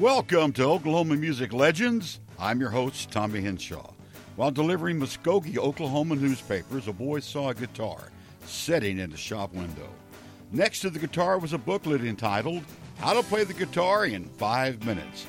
Welcome to Oklahoma Music Legends. I'm your host, Tommy Henshaw. While delivering Muskogee, Oklahoma newspapers, a boy saw a guitar sitting in the shop window. Next to the guitar was a booklet entitled How to Play the Guitar in Five Minutes.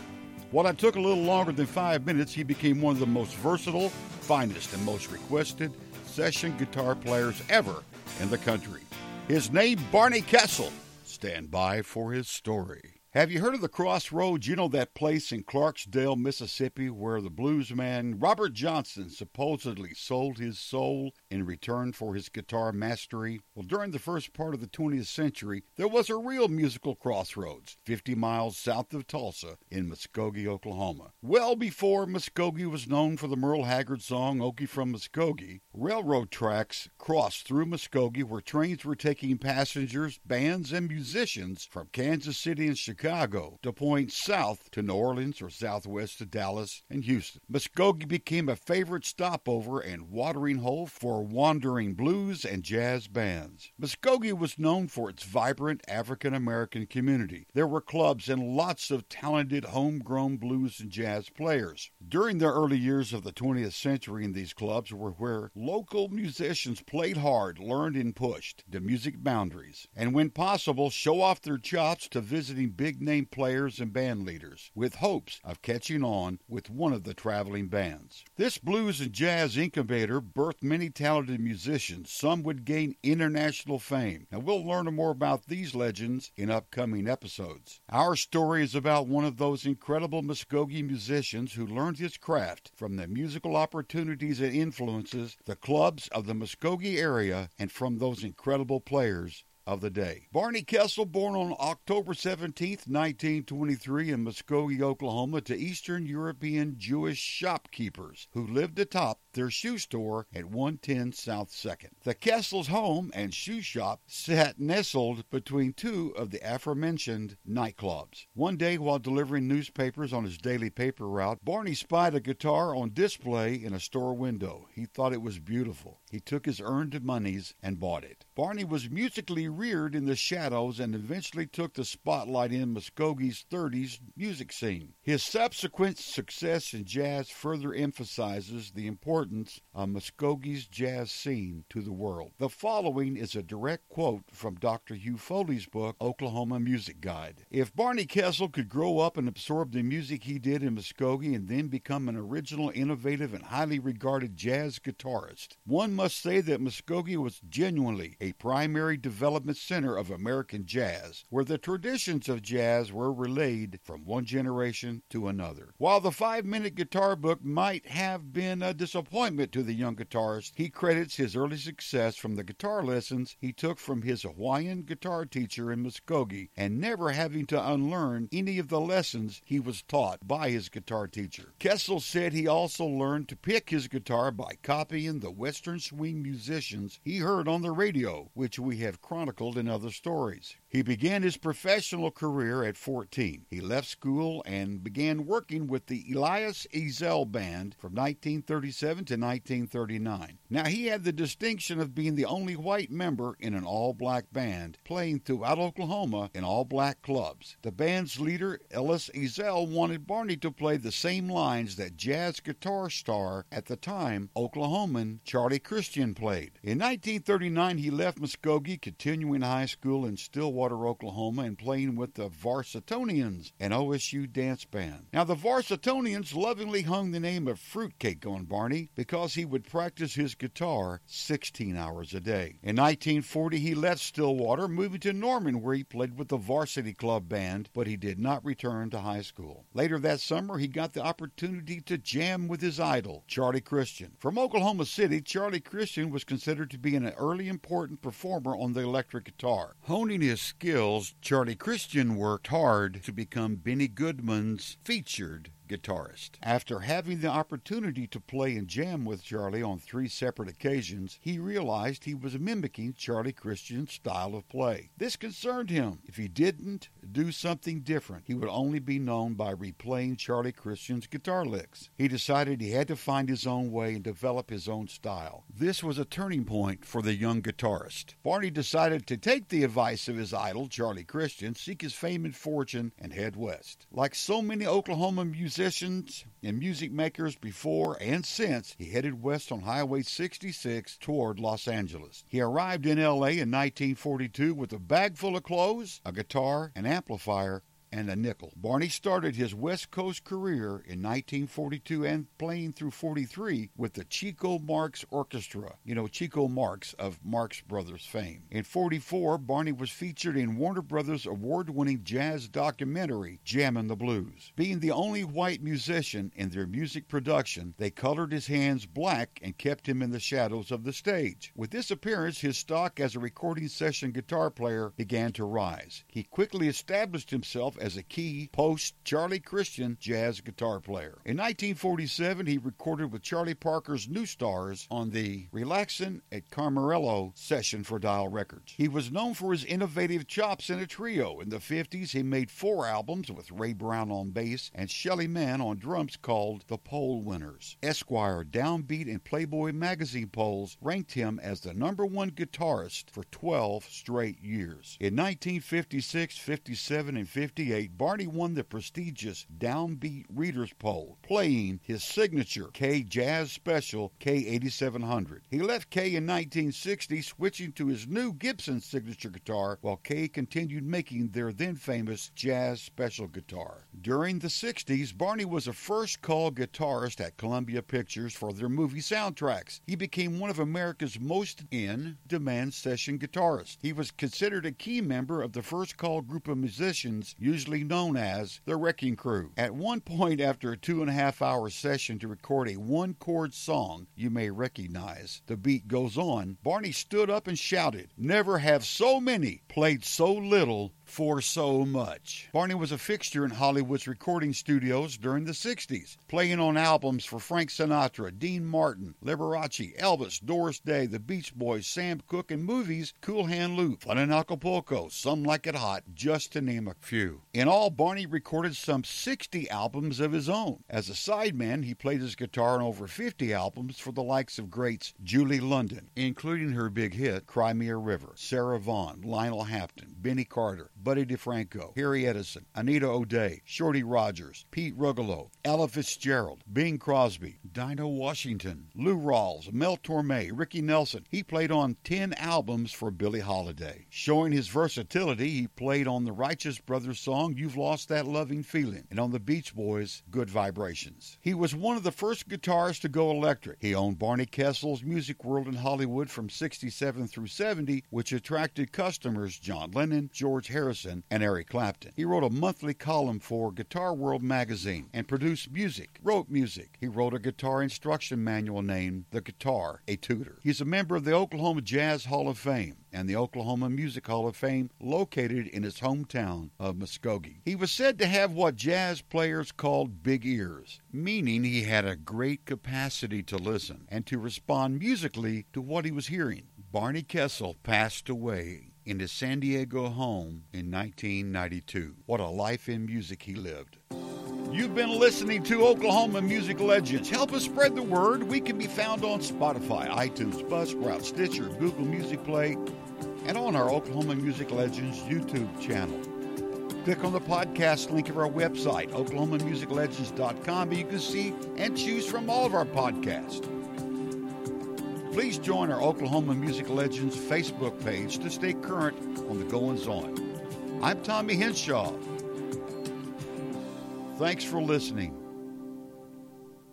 While it took a little longer than five minutes, he became one of the most versatile, finest, and most requested session guitar players ever in the country. His name, Barney Kessel. Stand by for his story. Have you heard of the Crossroads? You know that place in Clarksdale, Mississippi, where the bluesman Robert Johnson supposedly sold his soul in return for his guitar mastery? Well, during the first part of the 20th century, there was a real musical crossroads 50 miles south of Tulsa in Muskogee, Oklahoma. Well before Muskogee was known for the Merle Haggard song Okie from Muskogee, railroad tracks crossed through Muskogee where trains were taking passengers, bands, and musicians from Kansas City and Chicago Chicago to point south to New Orleans or southwest to Dallas and Houston. Muskogee became a favorite stopover and watering hole for wandering blues and jazz bands. Muskogee was known for its vibrant African American community. There were clubs and lots of talented homegrown blues and jazz players. During the early years of the 20th century in these clubs were where local musicians played hard, learned and pushed the music boundaries, and when possible show off their chops to visiting big big name players and band leaders, with hopes of catching on with one of the traveling bands. This blues and jazz incubator birthed many talented musicians. Some would gain international fame. Now, we'll learn more about these legends in upcoming episodes. Our story is about one of those incredible Muskogee musicians who learned his craft from the musical opportunities and influences, the clubs of the Muskogee area, and from those incredible players of the day. Barney Kessel, born on October 17, 1923, in Muskogee, Oklahoma, to Eastern European Jewish shopkeepers who lived atop their shoe store at 110 South 2nd. The Kessel's home and shoe shop sat nestled between two of the aforementioned nightclubs. One day, while delivering newspapers on his daily paper route, Barney spied a guitar on display in a store window. He thought it was beautiful. He took his earned monies and bought it. Barney was musically reared in the shadows and eventually took the spotlight in Muskogee's 30s music scene. His subsequent success in jazz further emphasizes the importance of Muskogee's jazz scene to the world. The following is a direct quote from Dr. Hugh Foley's book, Oklahoma Music Guide. If Barney Kessel could grow up and absorb the music he did in Muskogee and then become an original, innovative, and highly regarded jazz guitarist, one must say that Muskogee was genuinely a primary development center of American jazz, where the traditions of jazz were relayed from one generation to another. While the five minute guitar book might have been a disappointment to the young guitarist, he credits his early success from the guitar lessons he took from his Hawaiian guitar teacher in Muskogee and never having to unlearn any of the lessons he was taught by his guitar teacher. Kessel said he also learned to pick his guitar by copying the Western swing musicians he heard on the radio, which we have chronicled in other stories. He began his professional career at 14. He left school and began working with the Elias Ezel Band from 1937 to 1939. Now, he had the distinction of being the only white member in an all black band, playing throughout Oklahoma in all black clubs. The band's leader, Ellis Ezel, wanted Barney to play the same lines that jazz guitar star at the time, Oklahoman Charlie Christian played. In 1939, he left Muskogee, continuing high school in Stillwater. Stillwater, Oklahoma, and playing with the Varsitonians, an OSU dance band. Now, the Varsitonians lovingly hung the name of Fruitcake on Barney because he would practice his guitar 16 hours a day. In 1940, he left Stillwater, moving to Norman, where he played with the Varsity Club band, but he did not return to high school. Later that summer, he got the opportunity to jam with his idol, Charlie Christian. From Oklahoma City, Charlie Christian was considered to be an early important performer on the electric guitar. Honing his skills, Charlie Christian worked hard to become Benny Goodman's featured guitarist. After having the opportunity to play and jam with Charlie on three separate occasions, he realized he was mimicking Charlie Christian's style of play. This concerned him. If he didn't do something different, he would only be known by replaying Charlie Christian's guitar licks. He decided he had to find his own way and develop his own style. This was a turning point for the young guitarist. Barney decided to take the advice of his idol, Charlie Christian, seek his fame and fortune, and head west. Like so many Oklahoma musicians and music makers before and since, he headed west on Highway 66 toward Los Angeles. He arrived in LA in 1942 with a bag full of clothes, a guitar, an amplifier, and a nickel. Barney started his West Coast career in 1942 and playing through 43 with the Chico Marx Orchestra. You know, Chico Marx of Marx Brothers fame. In 44, Barney was featured in Warner Brothers award winning jazz documentary, Jammin' the Blues. Being the only white musician in their music production, they colored his hands black and kept him in the shadows of the stage. With this appearance, his stock as a recording session guitar player began to rise. He quickly established himself as a key post Charlie Christian jazz guitar player. In 1947, he recorded with Charlie Parker's New Stars on the Relaxin' at Camarillo session for Dial Records. He was known for his innovative chops in a trio. In the 50s, he made four albums with Ray Brown on bass and Shelly Manne on drums called The Poll Winners. Esquire, Downbeat, and Playboy magazine polls ranked him as the number one guitarist for 12 straight years. In 1956, 57, and 58, Barney won the prestigious Downbeat Readers Poll, playing his signature Kay Jazz Special K8700. He left Kay in 1960, switching to his new Gibson signature guitar, while Kay continued making their then famous Jazz Special guitar. During the 60s, Barney was a first call guitarist at Columbia Pictures for their movie soundtracks. He became one of America's most in demand session guitarists. He was considered a key member of the first call group of musicians, usually usually known as the Wrecking Crew. At one point, after a two and a half hour session to record a one chord song you may recognize, The Beat Goes On, Barney stood up and shouted, Never have so many played so little for so much. Barney was a fixture in Hollywood's recording studios during the 60s, playing on albums for Frank Sinatra, Dean Martin, Liberace, Elvis, Doris Day, The Beach Boys, Sam Cooke, and movies Cool Hand Luke, Fun in Acapulco, Some Like It Hot, just to name a few. In all, Barney recorded some 60 albums of his own. As a sideman, he played his guitar on over 50 albums for the likes of greats Julie London, including her big hit Cry Me a River, Sarah Vaughan, Lionel Hampton, Benny Carter, Buddy DeFranco, Harry Edison, Anita O'Day, Shorty Rogers, Pete Rugolo, Ella Fitzgerald, Bing Crosby, Dinah Washington, Lou Rawls, Mel Torme, Ricky Nelson. He played on 10 albums for Billie Holiday. Showing his versatility, he played on the Righteous Brothers song You've Lost That Loving Feeling and on the Beach Boys' Good Vibrations. He was one of the first guitarists to go electric. He owned Barney Kessel's Music World in Hollywood from 67 through 70, which attracted customers John Lennon, George Harrison, Harrison, and Eric Clapton. He wrote a monthly column for Guitar World magazine and produced music, wrote music. He wrote a guitar instruction manual named The Guitar, a Tutor. He's a member of the Oklahoma Jazz Hall of Fame and the Oklahoma Music Hall of Fame located in his hometown of Muskogee. He was said to have what jazz players called big ears, meaning he had a great capacity to listen and to respond musically to what he was hearing. Barney Kessel passed away in his San Diego home in 1992. What a life in music he lived. You've been listening to Oklahoma Music Legends. Help us spread the word. We can be found on Spotify, iTunes, Buzzsprout, Stitcher, Google Music Play, and on our Oklahoma Music Legends YouTube channel. Click on the podcast link of our website, oklahomamusiclegends.com, and you can see and choose from all of our podcasts. Please join our Oklahoma Music Legends Facebook page to stay current on the goings on. I'm Tommy Henshaw. Thanks for listening.